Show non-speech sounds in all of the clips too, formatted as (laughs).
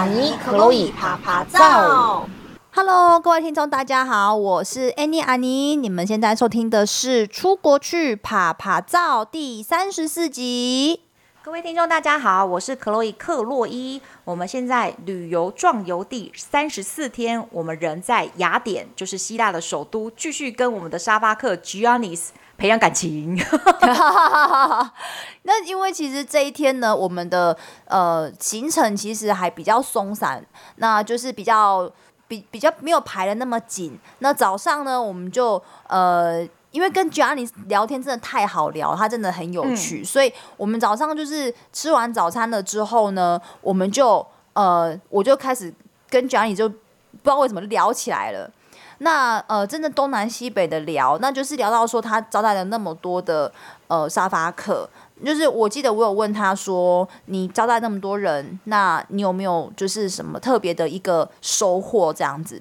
阿尼克洛伊啪啪照。Hello，各位听众，大家好，我是 Annie 阿尼。你们现在收听的是《出国去趴趴造》第三十四集。各位听众，大家好，我是克洛伊克洛伊。我们现在旅游壮游第三十四天，我们人在雅典，就是希腊的首都，继续跟我们的沙发客 Giannis 培养感情。(laughs) 那因为其实这一天呢，我们的呃行程其实还比较松散，那就是比较比比较没有排的那么紧。那早上呢，我们就呃。因为跟 Giannis 聊天真的太好聊，他真的很有趣，嗯、所以我们早上就是吃完早餐了之后呢，我们就呃，我就开始跟 Giannis 就不知道为什么聊起来了。那呃，真的东南西北的聊，那就是聊到说他招待了那么多的呃沙发客，就是我记得我有问他说，你招待那么多人，那你有没有就是什么特别的一个收获这样子？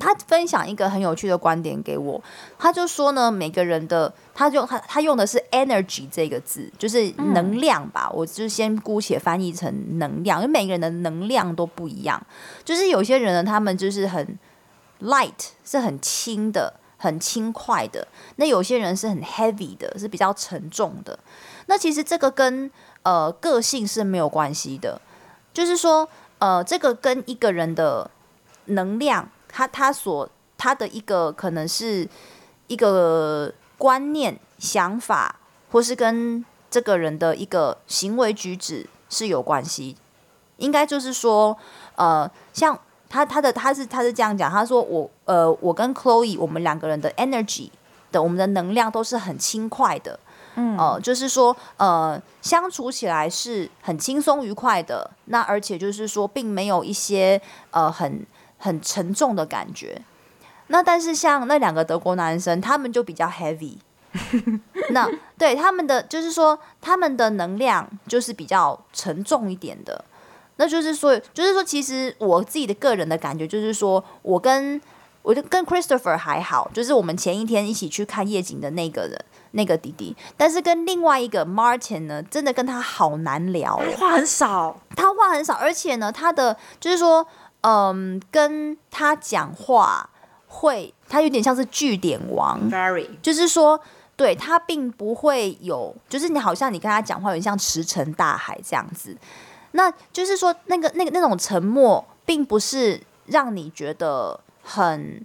他分享一个很有趣的观点给我，他就说呢，每个人的，他就他他用的是 energy 这个字，就是能量吧，我就先姑且翻译成能量，因为每个人的能量都不一样，就是有些人呢，他们就是很 light，是很轻的，很轻快的，那有些人是很 heavy 的，是比较沉重的，那其实这个跟呃个性是没有关系的，就是说呃这个跟一个人的能量。他他所他的一个可能是一个观念、想法，或是跟这个人的一个行为举止是有关系。应该就是说，呃，像他他的他是他是这样讲，他说我呃我跟 Chloe 我们两个人的 energy 的我们的能量都是很轻快的，嗯，呃，就是说呃相处起来是很轻松愉快的。那而且就是说，并没有一些呃很。很沉重的感觉，那但是像那两个德国男生，他们就比较 heavy，(laughs) 那对他们的就是说，他们的能量就是比较沉重一点的，那就是说，就是说，其实我自己的个人的感觉就是说，我跟我就跟 Christopher 还好，就是我们前一天一起去看夜景的那个人，那个弟弟，但是跟另外一个 Martin 呢，真的跟他好难聊，话很少，他话很少，而且呢，他的就是说。嗯，跟他讲话会，他有点像是据点王，Very，就是说，对他并不会有，就是你好像你跟他讲话有点像石沉大海这样子，那就是说，那个那个那种沉默，并不是让你觉得很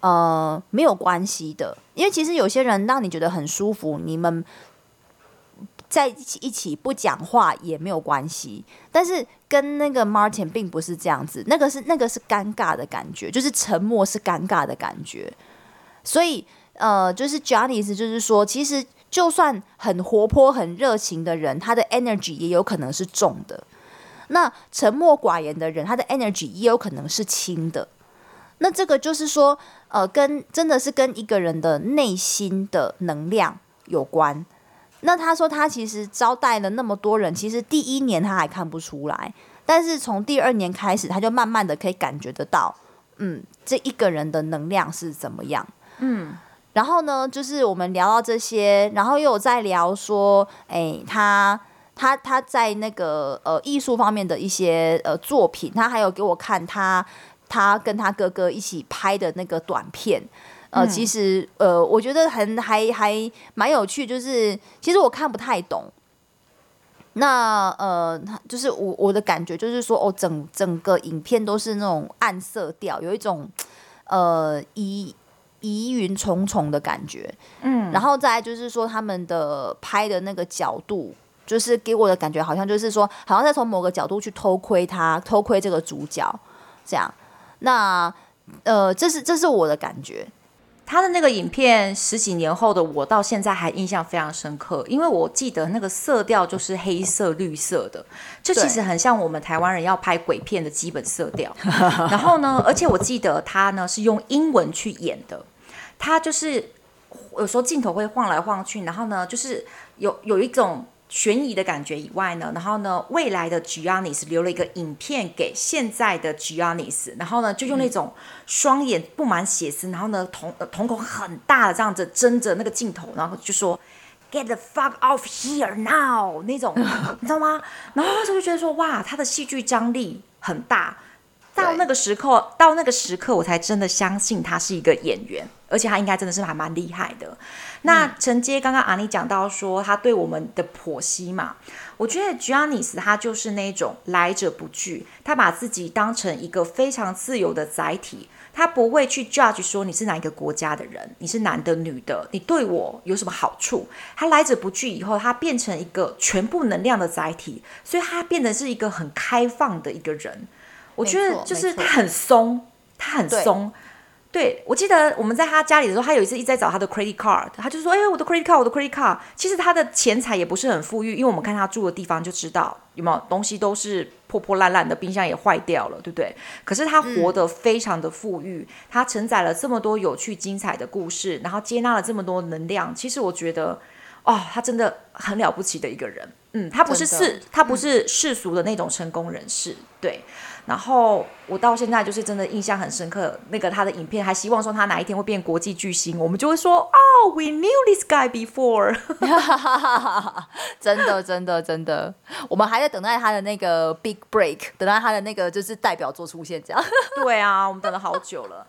呃没有关系的，因为其实有些人让你觉得很舒服，你们。在一起一起不讲话也没有关系，但是跟那个 Martin 并不是这样子，那个是那个是尴尬的感觉，就是沉默是尴尬的感觉。所以呃，就是 Giannis 就是说，其实就算很活泼、很热情的人，他的 energy 也有可能是重的；那沉默寡言的人，他的 energy 也有可能是轻的。那这个就是说，呃，跟真的是跟一个人的内心的能量有关。那他说他其实招待了那么多人，其实第一年他还看不出来，但是从第二年开始，他就慢慢的可以感觉得到，嗯，这一个人的能量是怎么样，嗯，然后呢，就是我们聊到这些，然后又有在聊说，哎，他他他在那个呃艺术方面的一些呃作品，他还有给我看他他跟他哥哥一起拍的那个短片。呃，其实呃，我觉得很还还蛮有趣，就是其实我看不太懂。那呃，就是我我的感觉就是说，哦，整整个影片都是那种暗色调，有一种呃疑疑云重重的感觉。嗯，然后再就是说，他们的拍的那个角度，就是给我的感觉好像就是说，好像在从某个角度去偷窥他，偷窥这个主角这样。那呃，这是这是我的感觉。他的那个影片十几年后的我到现在还印象非常深刻，因为我记得那个色调就是黑色、绿色的，这其实很像我们台湾人要拍鬼片的基本色调。(laughs) 然后呢，而且我记得他呢是用英文去演的，他就是有时候镜头会晃来晃去，然后呢就是有有一种。悬疑的感觉以外呢，然后呢，未来的 Giannis 留了一个影片给现在的 Giannis，然后呢，就用那种双眼布满血丝，然后呢，瞳瞳孔很大的这样子睁着那个镜头，然后就说 get the fuck off here now 那种，(laughs) 你知道吗？然后那时候就觉得说，哇，他的戏剧张力很大。到那个时刻，到那个时刻，我才真的相信他是一个演员，而且他应该真的是还蛮厉害的。那承接刚刚阿妮讲到说他对我们的剖析嘛，我觉得 Giannis 他就是那种来者不拒，他把自己当成一个非常自由的载体，他不会去 judge 说你是哪一个国家的人，你是男的女的，你对我有什么好处？他来者不拒以后，他变成一个全部能量的载体，所以他变得是一个很开放的一个人。我觉得就是他很松，他很松。对，我记得我们在他家里的时候，他有一次一直在找他的 credit card，他就说：“哎，我的 credit card，我的 credit card。”其实他的钱财也不是很富裕，因为我们看他住的地方就知道有没有东西都是破破烂烂的，冰箱也坏掉了，对不对？可是他活得非常的富裕，嗯、他承载了这么多有趣精彩的故事，然后接纳了这么多能量。其实我觉得，哦，他真的很了不起的一个人。嗯，他不是世，他不是世俗的那种成功人士，嗯、对。然后我到现在就是真的印象很深刻，那个他的影片还希望说他哪一天会变国际巨星，我们就会说哦，We knew this guy before，(laughs) 真的真的真的，我们还在等待他的那个 big break，等待他的那个就是代表作出现这样。(laughs) 对啊，我们等了好久了。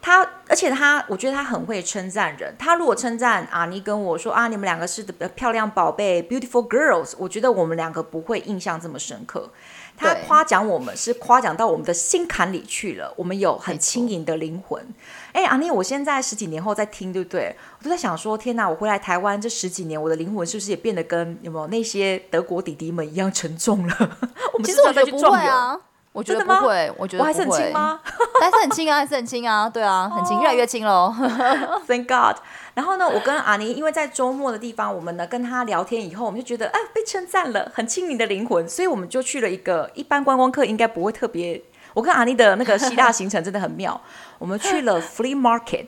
他而且他，我觉得他很会称赞人。他如果称赞阿妮跟我说啊，你们两个是的漂亮宝贝，beautiful girls，我觉得我们两个不会印象这么深刻。他夸奖我们是夸奖到我们的心坎里去了，我们有很轻盈的灵魂。哎，阿妮，我现在十几年后在听，对不对？我都在想说，天哪！我回来台湾这十几年，我的灵魂是不是也变得跟有没有那些德国弟弟们一样沉重了？(laughs) 其实我觉得不会啊，我觉得不会，我觉得我还是很轻吗？(laughs) 还是很轻啊，还是很轻啊，对啊，很轻，越来越轻了。(laughs) Thank God。然后呢，我跟阿妮因为在周末的地方，我们呢跟他聊天以后，我们就觉得哎，被称赞了，很轻盈的灵魂，所以我们就去了一个一般观光客应该不会特别。我跟阿妮的那个希腊行程真的很妙，我们去了 flea market。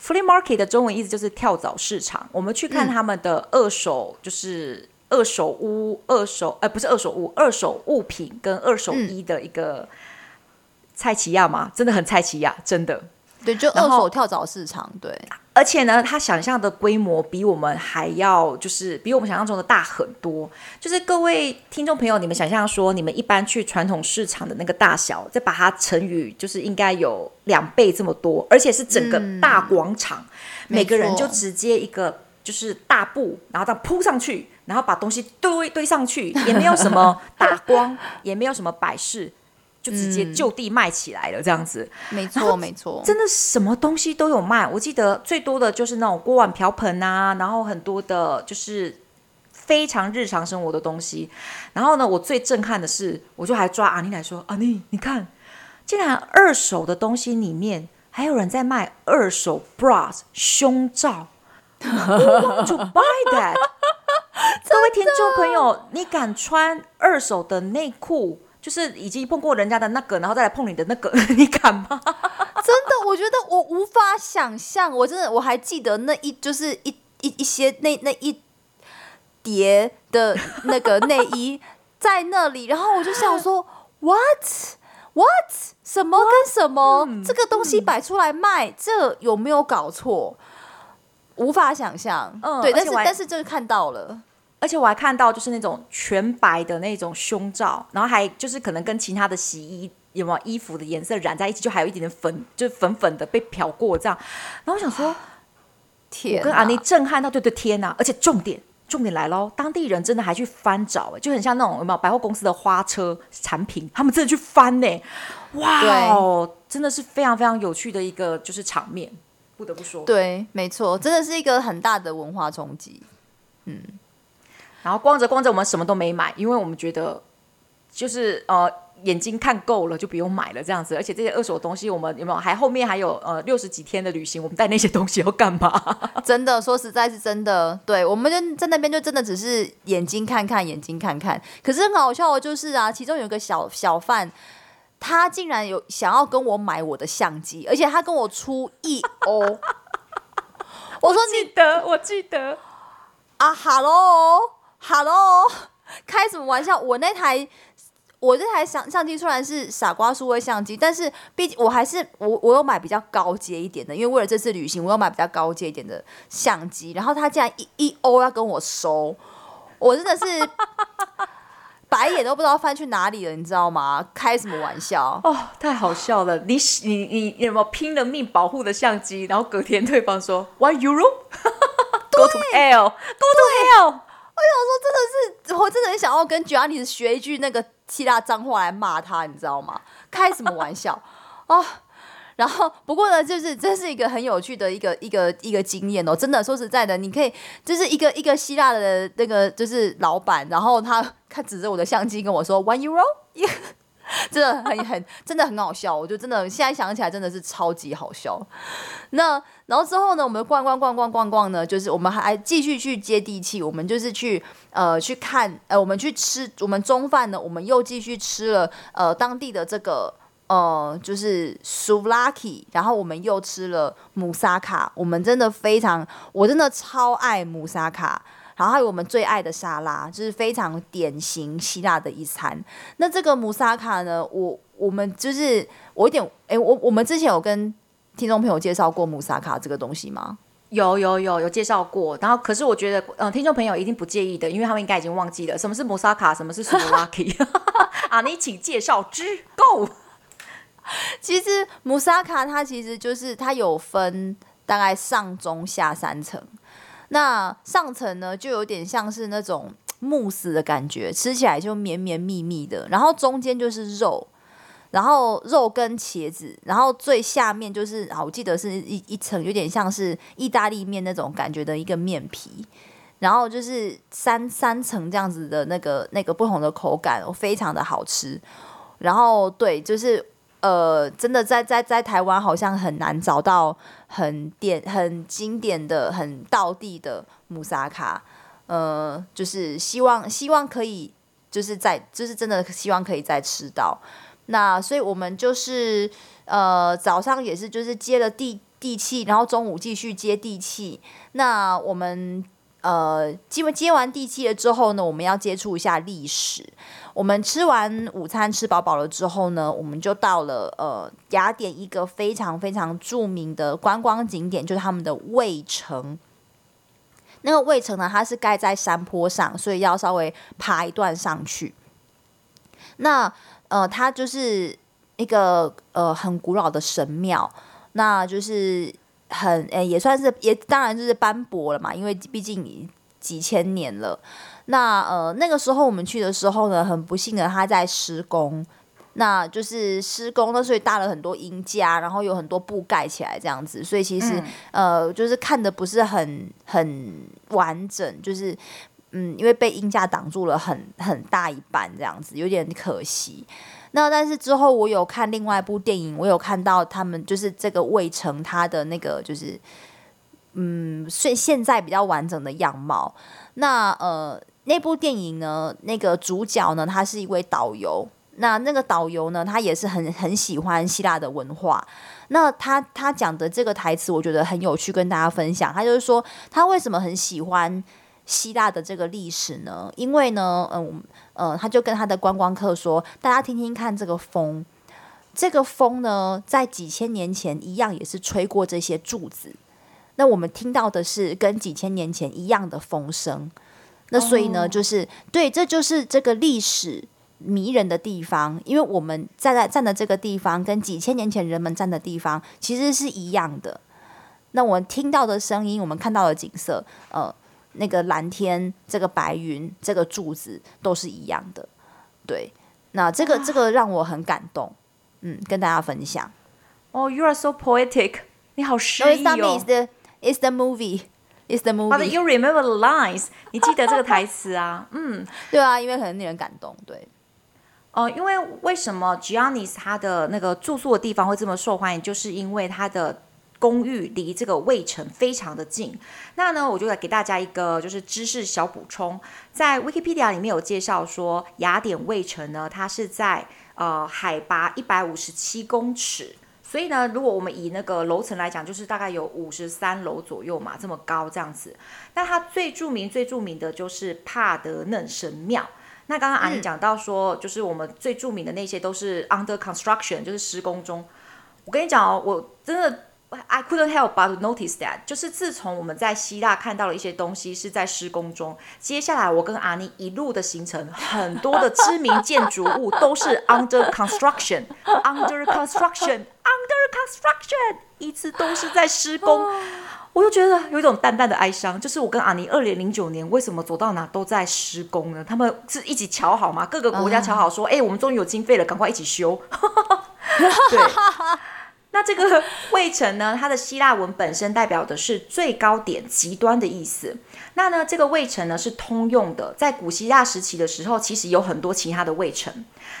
flea market 的中文意思就是跳蚤市场。我们去看他们的二手，就是二手屋、二手呃不是二手屋，二手物品跟二手衣的一个菜奇亚嘛，真的很菜奇亚，真的。对，就二手跳蚤市场，对。而且呢，他想象的规模比我们还要，就是比我们想象中的大很多。就是各位听众朋友，你们想象说，你们一般去传统市场的那个大小，再把它乘以，就是应该有两倍这么多，而且是整个大广场，嗯、每个人就直接一个就是大布，然后这样铺上去，然后把东西堆堆上去，也没有什么 (laughs) 打光，也没有什么摆饰。就直接就地卖起来了，这样子，嗯、没错没错，真的什么东西都有卖。我记得最多的就是那种锅碗瓢盆啊，然后很多的就是非常日常生活的东西。然后呢，我最震撼的是，我就还抓阿妮来说：“阿妮，你看，竟然二手的东西里面还有人在卖二手 bras 胸罩，Who want to buy that？(laughs) 各位听众朋友，你敢穿二手的内裤？”就是已经碰过人家的那个，然后再来碰你的那个，(laughs) 你敢吗？(laughs) 真的，我觉得我无法想象。我真的我还记得那一就是一一一些那那一叠的那个内衣在那里，然后我就想说，what what 什么跟什么，What? 这个东西摆出来卖，嗯、这有没有搞错？无法想象。嗯，对，但是但是就是看到了。而且我还看到，就是那种全白的那种胸罩，然后还就是可能跟其他的洗衣有没有衣服的颜色染在一起，就还有一点点粉，就是粉粉的被漂过这样。然后我想说，天跟阿妮震撼到，对对，天哪！而且重点重点来喽，当地人真的还去翻找，就很像那种有没有百货公司的花车产品，他们真的去翻呢，哇哦，真的是非常非常有趣的一个就是场面，不得不说，对，没错，真的是一个很大的文化冲击，嗯。然后逛着逛着，我们什么都没买，因为我们觉得就是呃眼睛看够了，就不用买了这样子。而且这些二手东西，我们有没有还后面还有呃六十几天的旅行，我们带那些东西要干嘛？(laughs) 真的，说实在是真的，对，我们就在那边就真的只是眼睛看看，眼睛看看。可是很好笑的就是啊，其中有个小小贩，他竟然有想要跟我买我的相机，而且他跟我出一欧。(laughs) 我说记得，我记得啊，哈喽。Hello，开什么玩笑？我那台我这台相相机虽然是傻瓜数位相机，但是毕竟我还是我我有买比较高阶一点的，因为为了这次旅行，我有买比较高阶一点的相机。然后他竟然一一欧要跟我收，我真的是白眼都不知道翻去哪里了，你知道吗？开什么玩笑？哦，太好笑了！你你你你有没有拼了命保护的相机？然后隔天对方说 Why Europe？Go (laughs) to hell，Go to hell。我想说，真的是，我真的很想要跟 Giannis 学一句那个希腊脏话来骂他，你知道吗？开什么玩笑哦！然后，不过呢，就是这是一个很有趣的一个一个一个经验哦。真的，说实在的，你可以就是一个一个希腊的那个就是老板，然后他他指着我的相机跟我说 One Euro。(laughs) 真的很很真的很好笑，我就真的现在想起来真的是超级好笑。那然后之后呢，我们逛逛逛逛逛逛呢，就是我们还继续去接地气，我们就是去呃去看呃我们去吃我们中饭呢，我们又继续吃了呃当地的这个呃就是 souvlaki，然后我们又吃了姆萨卡，我们真的非常我真的超爱姆萨卡。然后还有我们最爱的沙拉，就是非常典型希腊的一餐。那这个姆萨卡呢，我我们就是我有点哎，我我们之前有跟听众朋友介绍过姆萨卡这个东西吗？有有有有介绍过。然后可是我觉得，嗯、呃，听众朋友一定不介意的，因为他们应该已经忘记了什么是姆萨卡，什么是苏拉基。(laughs) 啊，你请介绍之 Go。(laughs) 其实姆萨卡它其实就是它有分大概上中下三层。那上层呢，就有点像是那种慕斯的感觉，吃起来就绵绵密密的。然后中间就是肉，然后肉跟茄子，然后最下面就是，啊，我记得是一一层，有点像是意大利面那种感觉的一个面皮。然后就是三三层这样子的那个那个不同的口感，非常的好吃。然后对，就是。呃，真的在在在台湾好像很难找到很典很经典的很道地的姆萨卡，呃，就是希望希望可以就是在就是真的希望可以再吃到。那所以我们就是呃早上也是就是接了地地气，然后中午继续接地气。那我们呃接完接完地气了之后呢，我们要接触一下历史。我们吃完午餐吃饱饱了之后呢，我们就到了呃雅典一个非常非常著名的观光景点，就是他们的卫城。那个卫城呢，它是盖在山坡上，所以要稍微爬一段上去。那呃，它就是一个呃很古老的神庙，那就是很诶也算是也当然就是斑驳了嘛，因为毕竟几千年了。那呃，那个时候我们去的时候呢，很不幸的，他在施工，那就是施工那，所以搭了很多阴架，然后有很多布盖起来这样子，所以其实、嗯、呃，就是看的不是很很完整，就是嗯，因为被阴架挡住了很很大一半这样子，有点可惜。那但是之后我有看另外一部电影，我有看到他们就是这个卫城，它的那个就是嗯，现现在比较完整的样貌。那呃。那部电影呢，那个主角呢，他是一位导游。那那个导游呢，他也是很很喜欢希腊的文化。那他他讲的这个台词，我觉得很有趣，跟大家分享。他就是说，他为什么很喜欢希腊的这个历史呢？因为呢，嗯呃，他就跟他的观光客说，大家听听看这个风，这个风呢，在几千年前一样也是吹过这些柱子。那我们听到的是跟几千年前一样的风声。那所以呢，就是对，这就是这个历史迷人的地方，因为我们站在站的这个地方，跟几千年前人们站的地方其实是一样的。那我们听到的声音，我们看到的景色，呃，那个蓝天，这个白云，这个柱子，都是一样的。对，那这个这个让我很感动，嗯，跟大家分享。哦、oh，You are so poetic，你好诗意哦。No, it's the, it's the movie. It's the movie? But you remember the lines？你记得这个台词啊？(laughs) 嗯，对啊，因为很令人感动。对，哦、呃，因为为什么 Giannis 他的那个住宿的地方会这么受欢迎？就是因为他的公寓离这个卫城非常的近。那呢，我就来给大家一个就是知识小补充，在 Wikipedia 里面有介绍说，雅典卫城呢，它是在呃海拔一百五十七公尺。所以呢，如果我们以那个楼层来讲，就是大概有五十三楼左右嘛，这么高这样子。那它最著名、最著名的就是帕德嫩神庙。那刚刚阿妮讲到说，就是我们最著名的那些都是 under construction，就是施工中。我跟你讲哦，我真的。I couldn't help but notice that，就是自从我们在希腊看到了一些东西是在施工中，接下来我跟阿尼一路的行程，很多的知名建筑物都是 under construction，under (laughs) construction，under (laughs) construction，一直都是在施工，我就觉得有一种淡淡的哀伤，就是我跟阿尼二零零九年为什么走到哪都在施工呢？他们是一起瞧好吗？各个国家瞧好说，哎、uh. 欸，我们终于有经费了，赶快一起修。(laughs) 对。那这个 (laughs) 卫城呢，它的希腊文本身代表的是最高点、极端的意思。那呢，这个卫城呢是通用的，在古希腊时期的时候，其实有很多其他的卫城，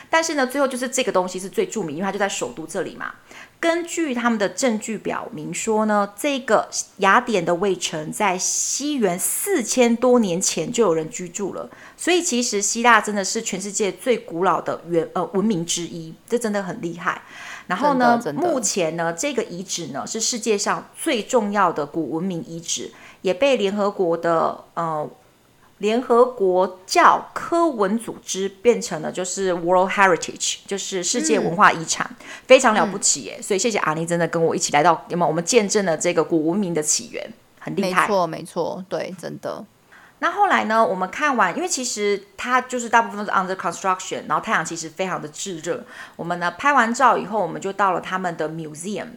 但是呢，最后就是这个东西是最著名，因为它就在首都这里嘛。根据他们的证据表明说呢，这个雅典的卫城在西元四千多年前就有人居住了，所以其实希腊真的是全世界最古老的原呃文明之一，这真的很厉害。然后呢，目前呢，这个遗址呢是世界上最重要的古文明遗址，也被联合国的呃联合国教科文组织变成了就是 World Heritage，就是世界文化遗产，嗯、非常了不起耶！嗯、所以谢谢阿妮真的跟我一起来到，有没有？我们见证了这个古文明的起源，很厉害。没错，没错，对，真的。那后来呢？我们看完，因为其实它就是大部分是 under construction，然后太阳其实非常的炙热。我们呢拍完照以后，我们就到了他们的 museum，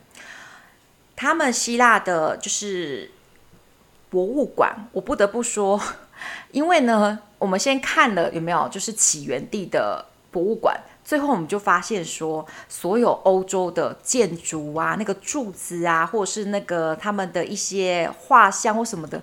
他们希腊的就是博物馆。我不得不说，因为呢，我们先看了有没有就是起源地的博物馆，最后我们就发现说，所有欧洲的建筑啊，那个柱子啊，或者是那个他们的一些画像或什么的。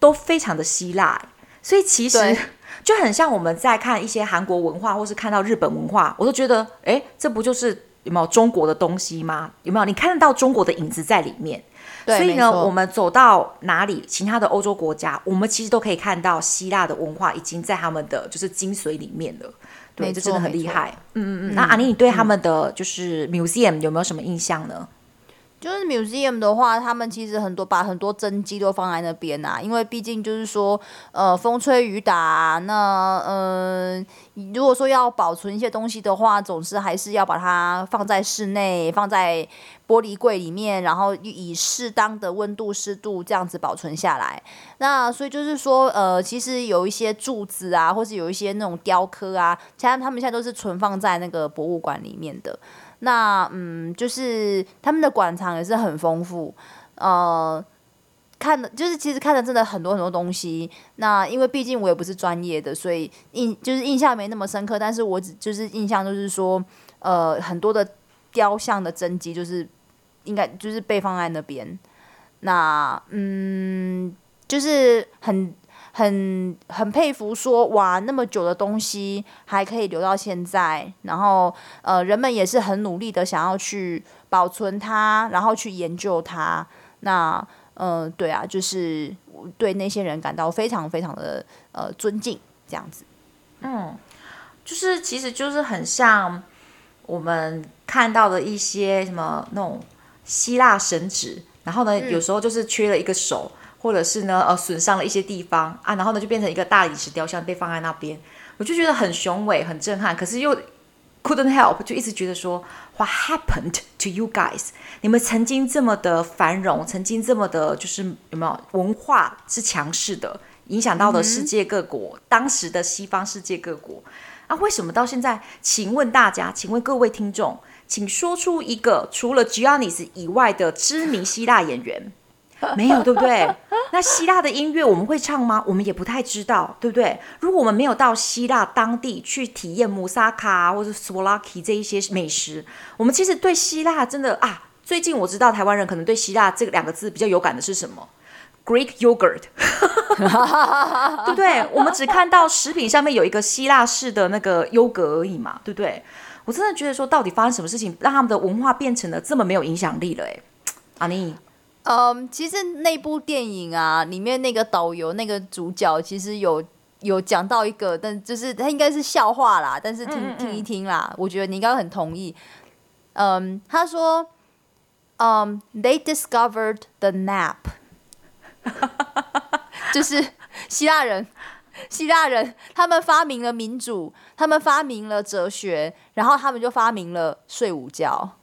都非常的希腊，所以其实 (laughs) 就很像我们在看一些韩国文化，或是看到日本文化，我都觉得，哎，这不就是有没有中国的东西吗？有没有？你看得到中国的影子在里面？对，所以呢，我们走到哪里，其他的欧洲国家，我们其实都可以看到希腊的文化已经在他们的就是精髓里面了。对，这真的很厉害。嗯嗯嗯。那阿妮，你对他们的就是 museum 有没有什么印象呢？就是 museum 的话，他们其实很多把很多真迹都放在那边啊，因为毕竟就是说，呃，风吹雨打，那嗯、呃，如果说要保存一些东西的话，总是还是要把它放在室内，放在玻璃柜里面，然后以适当的温度、湿度这样子保存下来。那所以就是说，呃，其实有一些柱子啊，或是有一些那种雕刻啊，其实他们现在都是存放在那个博物馆里面的。那嗯，就是他们的馆藏也是很丰富，呃，看的，就是其实看的真的很多很多东西。那因为毕竟我也不是专业的，所以印就是印象没那么深刻。但是我只就是印象就是说，呃，很多的雕像的真迹就是应该就是被放在那边。那嗯，就是很。很很佩服说，说哇，那么久的东西还可以留到现在，然后呃，人们也是很努力的想要去保存它，然后去研究它。那呃，对啊，就是对那些人感到非常非常的呃尊敬，这样子。嗯，就是其实就是很像我们看到的一些什么那种希腊神祇，然后呢，嗯、有时候就是缺了一个手。或者是呢，呃，损伤了一些地方啊，然后呢，就变成一个大理石雕像被放在那边，我就觉得很雄伟、很震撼。可是又 couldn't help，就一直觉得说，What happened to you guys？你们曾经这么的繁荣，曾经这么的，就是有没有文化是强势的，影响到了世界各国，嗯、当时的西方世界各国啊？为什么到现在？请问大家，请问各位听众，请说出一个除了 Giannis 以外的知名希腊演员。(laughs) 没有，对不对？那希腊的音乐我们会唱吗？我们也不太知道，对不对？如果我们没有到希腊当地去体验穆萨卡或者索瓦拉基这一些美食，我们其实对希腊真的啊，最近我知道台湾人可能对希腊这两个字比较有感的是什么？Greek yogurt，(laughs) (laughs) 对不对？我们只看到食品上面有一个希腊式的那个优格而已嘛，对不对？我真的觉得说，到底发生什么事情，让他们的文化变成了这么没有影响力了？哎，阿妮。嗯，其实那部电影啊，里面那个导游那个主角，其实有有讲到一个，但就是他应该是笑话啦，但是听嗯嗯听一听啦，我觉得你应该很同意。嗯，他说，嗯，They discovered the nap，(laughs) 就是希腊人希腊人他们发明了民主，他们发明了哲学，然后他们就发明了睡午觉，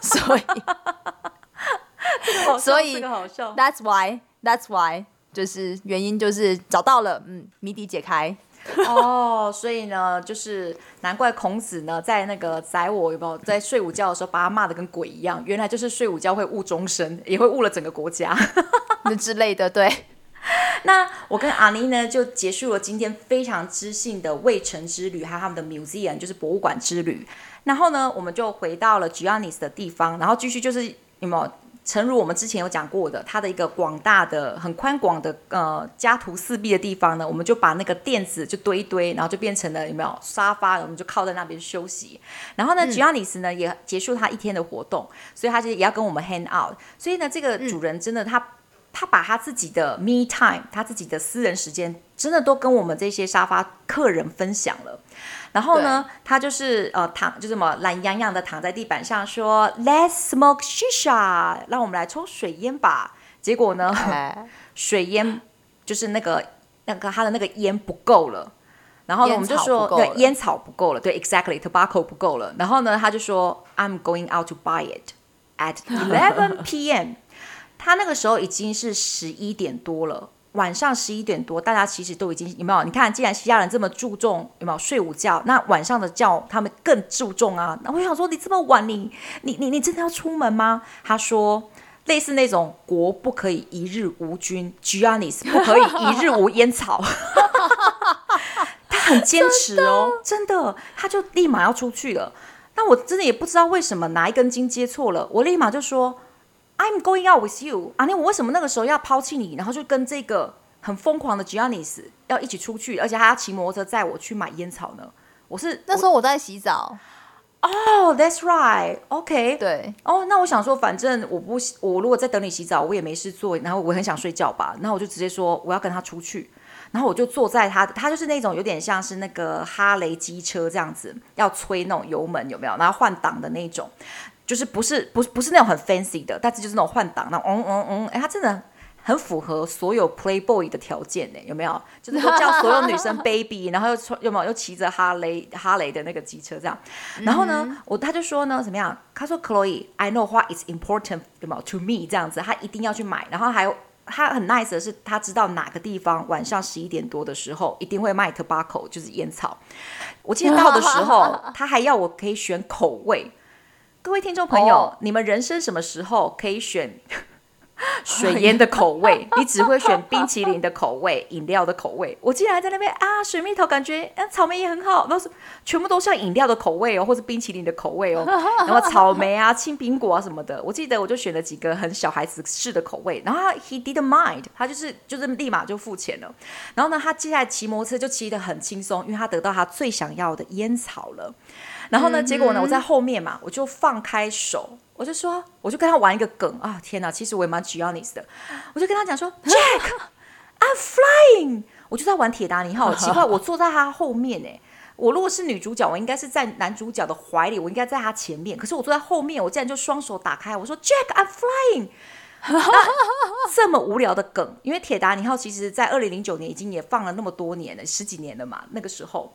所以，(laughs) 所以，That's why，That's why，就是原因就是找到了，嗯，谜底解开。哦，所以呢，就是难怪孔子呢，在那个宰我有没有在睡午觉的时候，把他骂的跟鬼一样。原来就是睡午觉会误终身，也会误了整个国家那 (laughs) 之类的。对，(laughs) 那我跟阿妮呢，就结束了今天非常知性的未城之旅，还有他们的 museum，就是博物馆之旅。然后呢，我们就回到了 Giannis 的地方，然后继续就是有没有？诚如我们之前有讲过的，它的一个广大的、很宽广的呃家徒四壁的地方呢，我们就把那个垫子就堆一堆，然后就变成了有没有沙发，我们就靠在那边休息。然后呢嗯、呢也结束他一天的活动，所以他就也要跟我们 hang out。所以呢，这个主人真的他、嗯、他把他自己的 me time，他自己的私人时间，真的都跟我们这些沙发客人分享了。然后呢，他就是呃躺，就这么懒洋洋的躺在地板上，说 “Let's smoke shisha”，让我们来抽水烟吧。(laughs) 结果呢.水烟就是那个那个他的那个烟不够了。然后呢，我们就说对，烟草不够了，对，exactly，tobacco 不够了。然后呢，他就说 “I'm going out to buy it at 11 p.m.”。他那个时候已经是十一点多了。晚上十一点多，大家其实都已经有没有？你看，既然西亚人这么注重有没有睡午觉，那晚上的觉他们更注重啊。那我想说，你这么晚，你你你你真的要出门吗？他说，类似那种国不可以一日无君，Giannis 不可以一日无烟草。(laughs) 他很坚持哦，真的，真的，他就立马要出去了。那我真的也不知道为什么哪一根筋接错了，我立马就说。I'm going out with you，阿妮，我为什么那个时候要抛弃你，然后就跟这个很疯狂的 Giannis 要一起出去，而且还要骑摩托车载我去买烟草呢？我是那时候我在洗澡。哦，oh，That's right，OK，对。哦，那我想说，反正我不，我如果在等你洗澡，我也没事做，然后我很想睡觉吧，然后我就直接说我要跟他出去，然后我就坐在他，他就是那种有点像是那个哈雷机车这样子，要催那种油门有没有？然后换挡的那种。就是不是不是不是那种很 fancy 的，但是就是那种换挡，那嗯嗯嗯，哎，他真的很符合所有 playboy 的条件呢，有没有？就是说叫所有女生 (laughs) baby，然后又穿有没有又骑着哈雷哈雷的那个机车这样，然后呢，我他就说呢怎么样？他说 Chloe，I know what is important，有没有？To me 这样子，他一定要去买，然后还有他很 nice 的是，他知道哪个地方晚上十一点多的时候一定会卖 tobacco，就是烟草。我记得到的时候，(laughs) 他还要我可以选口味。各位听众朋友，oh. 你们人生什么时候可以选 (laughs) 水烟的口味？你只会选冰淇淋的口味、饮料的口味。我竟然在那边啊，水蜜桃感觉，啊，草莓也很好，都是全部都像饮料的口味哦，或是冰淇淋的口味哦。(laughs) 然后草莓啊、青苹果啊什么的，我记得我就选了几个很小孩子式的口味。然后他 he didn't mind，他就是就是立马就付钱了。然后呢，他接下来骑摩托车就骑得很轻松，因为他得到他最想要的烟草了。然后呢，结果呢，我在后面嘛，我就放开手，我就说，我就跟他玩一个梗啊！天哪，其实我也蛮 Giannis 的，我就跟他讲说，(laughs) Jack，I'm flying，我就在玩铁达尼号，奇怪，(laughs) 我坐在他后面哎，我如果是女主角，我应该是在男主角的怀里，我应该在他前面，可是我坐在后面，我竟然就双手打开，我说 Jack，I'm flying，(laughs) 这么无聊的梗，因为铁达尼号其实在二零零九年已经也放了那么多年了，十几年了嘛，那个时候。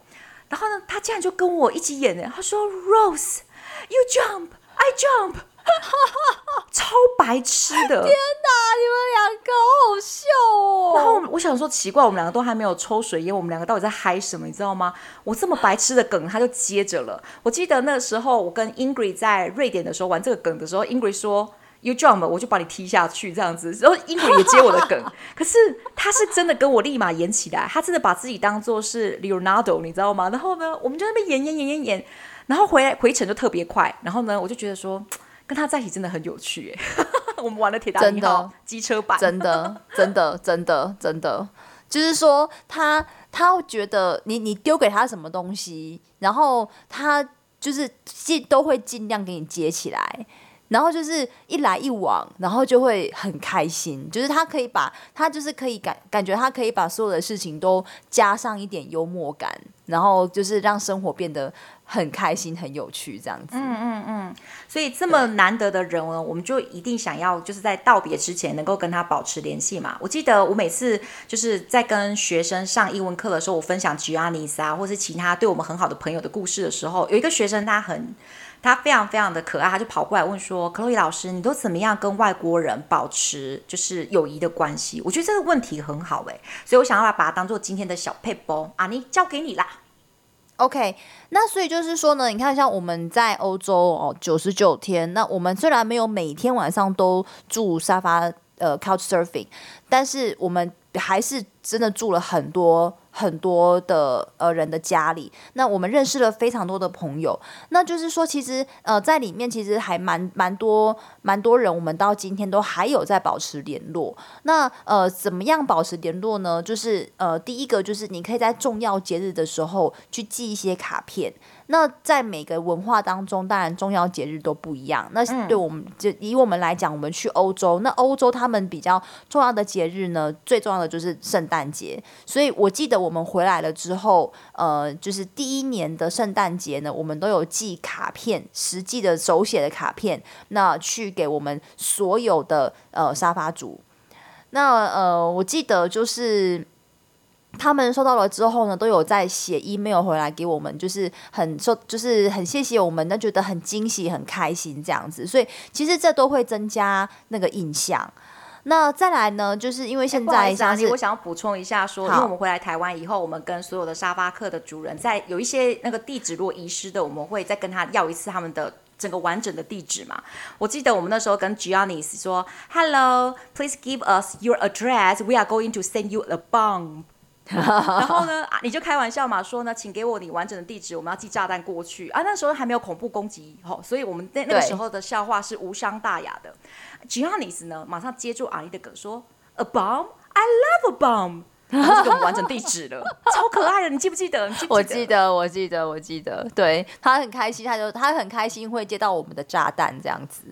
然后呢，他竟然就跟我一起演呢。他说：“Rose，you jump，I jump，(laughs) 超白痴的。”天哪，你们两个好好笑哦。然后我想说，奇怪，我们两个都还没有抽水烟，我们两个到底在嗨什么？你知道吗？我这么白痴的梗，他就接着了。我记得那时候我跟 Ingrid 在瑞典的时候玩这个梗的时候，Ingrid 说。You jump，我就把你踢下去这样子，然后英国也接我的梗，(laughs) 可是他是真的跟我立马演起来，他真的把自己当做是 Leonardo，你知道吗？然后呢，我们就在那边演演演演演，然后回来回程就特别快，然后呢，我就觉得说跟他在一起真的很有趣，哎，(laughs) 我们玩了铁达尼号机车版，真的真的真的真的，就是说他他会觉得你你丢给他什么东西，然后他就是尽都会尽量给你接起来。然后就是一来一往，然后就会很开心。就是他可以把他就是可以感感觉他可以把所有的事情都加上一点幽默感，然后就是让生活变得很开心、很有趣，这样子。嗯嗯嗯。所以这么难得的人呢，我们就一定想要就是在道别之前能够跟他保持联系嘛。我记得我每次就是在跟学生上英文课的时候，我分享吉亚尼斯啊，或是其他对我们很好的朋友的故事的时候，有一个学生他很。他非常非常的可爱，他就跑过来问说：“克洛伊老师，你都怎么样跟外国人保持就是友谊的关系？”我觉得这个问题很好哎，所以我想要把它当做今天的小撇步啊，你交给你啦。OK，那所以就是说呢，你看像我们在欧洲哦，九十九天，那我们虽然没有每天晚上都住沙发呃 Couch Surfing，但是我们还是真的住了很多。很多的呃人的家里，那我们认识了非常多的朋友，那就是说，其实呃在里面其实还蛮蛮多蛮多人，我们到今天都还有在保持联络。那呃怎么样保持联络呢？就是呃第一个就是你可以在重要节日的时候去寄一些卡片。那在每个文化当中，当然重要节日都不一样。那对我们就以我们来讲，我们去欧洲，那欧洲他们比较重要的节日呢，最重要的就是圣诞节。所以我记得我们回来了之后，呃，就是第一年的圣诞节呢，我们都有寄卡片，实际的手写的卡片，那去给我们所有的呃沙发主。那呃，我记得就是。他们收到了之后呢，都有在写 email 回来给我们，就是很说，就是很谢谢我们，那觉得很惊喜、很开心这样子。所以其实这都会增加那个印象。那再来呢，就是因为现在像是，我想要补充一下说，因为我们回来台湾以后，我们跟所有的沙发客的主人，在有一些那个地址如果遗失的，我们会再跟他要一次他们的整个完整的地址嘛。我记得我们那时候跟 Giannis 说，Hello，please give us your address，we are going to send you a bomb。(laughs) 然后呢，啊，你就开玩笑嘛，说呢，请给我你完整的地址，我们要寄炸弹过去啊。那时候还没有恐怖攻击，吼，所以我们那那个时候的笑话是无伤大雅的。Giannis 呢，马上接住阿丽的梗说，A bomb，I love a bomb，然后就给我们完整地址了，超可爱的，你记不记得？你记不记得？我记得，我记得，我记得，对，他很开心，他就他很开心会接到我们的炸弹这样子。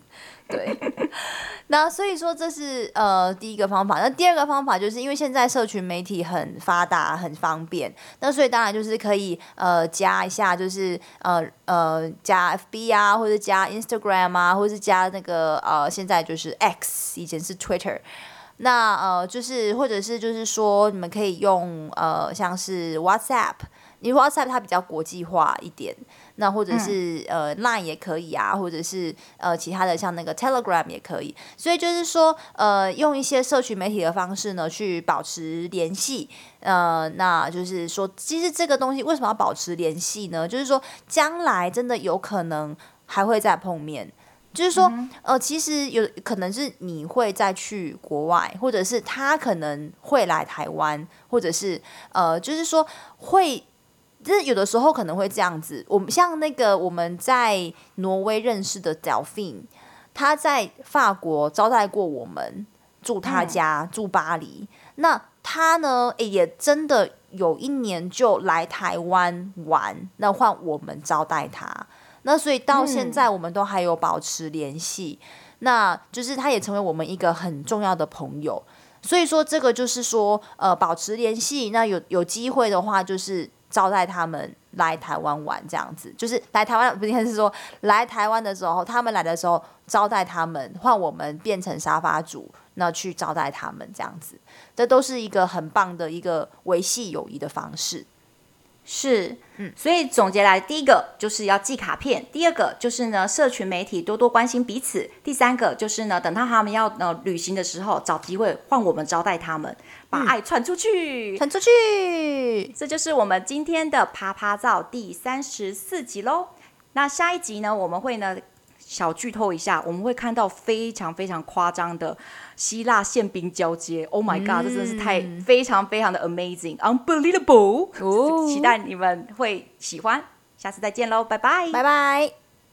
对，(laughs) 那所以说这是呃第一个方法。那第二个方法就是因为现在社群媒体很发达，很方便，那所以当然就是可以呃加一下，就是呃呃加 FB 啊，或者加 Instagram 啊，或者是加那个呃现在就是 X，以前是 Twitter。那呃就是或者是就是说你们可以用呃像是 WhatsApp，因为 WhatsApp 它比较国际化一点。那或者是呃 Line 也可以啊，或者是呃其他的像那个 Telegram 也可以，所以就是说呃用一些社群媒体的方式呢去保持联系，呃那就是说其实这个东西为什么要保持联系呢？就是说将来真的有可能还会再碰面，就是说呃其实有可能是你会再去国外，或者是他可能会来台湾，或者是呃就是说会。就是有的时候可能会这样子，我们像那个我们在挪威认识的 Delphine，他在法国招待过我们，住他家，住巴黎。那他呢，诶，也真的有一年就来台湾玩，那换我们招待他。那所以到现在我们都还有保持联系，那就是他也成为我们一个很重要的朋友。所以说这个就是说，呃，保持联系。那有有机会的话，就是。招待他们来台湾玩，这样子就是来台湾，不应该是说来台湾的时候，他们来的时候招待他们，换我们变成沙发主，那去招待他们这样子，这都是一个很棒的一个维系友谊的方式。是，嗯，所以总结来，第一个就是要寄卡片，第二个就是呢，社群媒体多多关心彼此，第三个就是呢，等到他们要呃旅行的时候，找机会换我们招待他们，把爱传出去，传出去，这就是我们今天的趴趴照第三十四集喽。那下一集呢，我们会呢。小剧透一下，我们会看到非常非常夸张的希腊宪兵交接。Oh my god，、嗯、这真的是太非常非常的 amazing，unbelievable。哦，期待你们会喜欢。下次再见喽，拜拜，拜拜。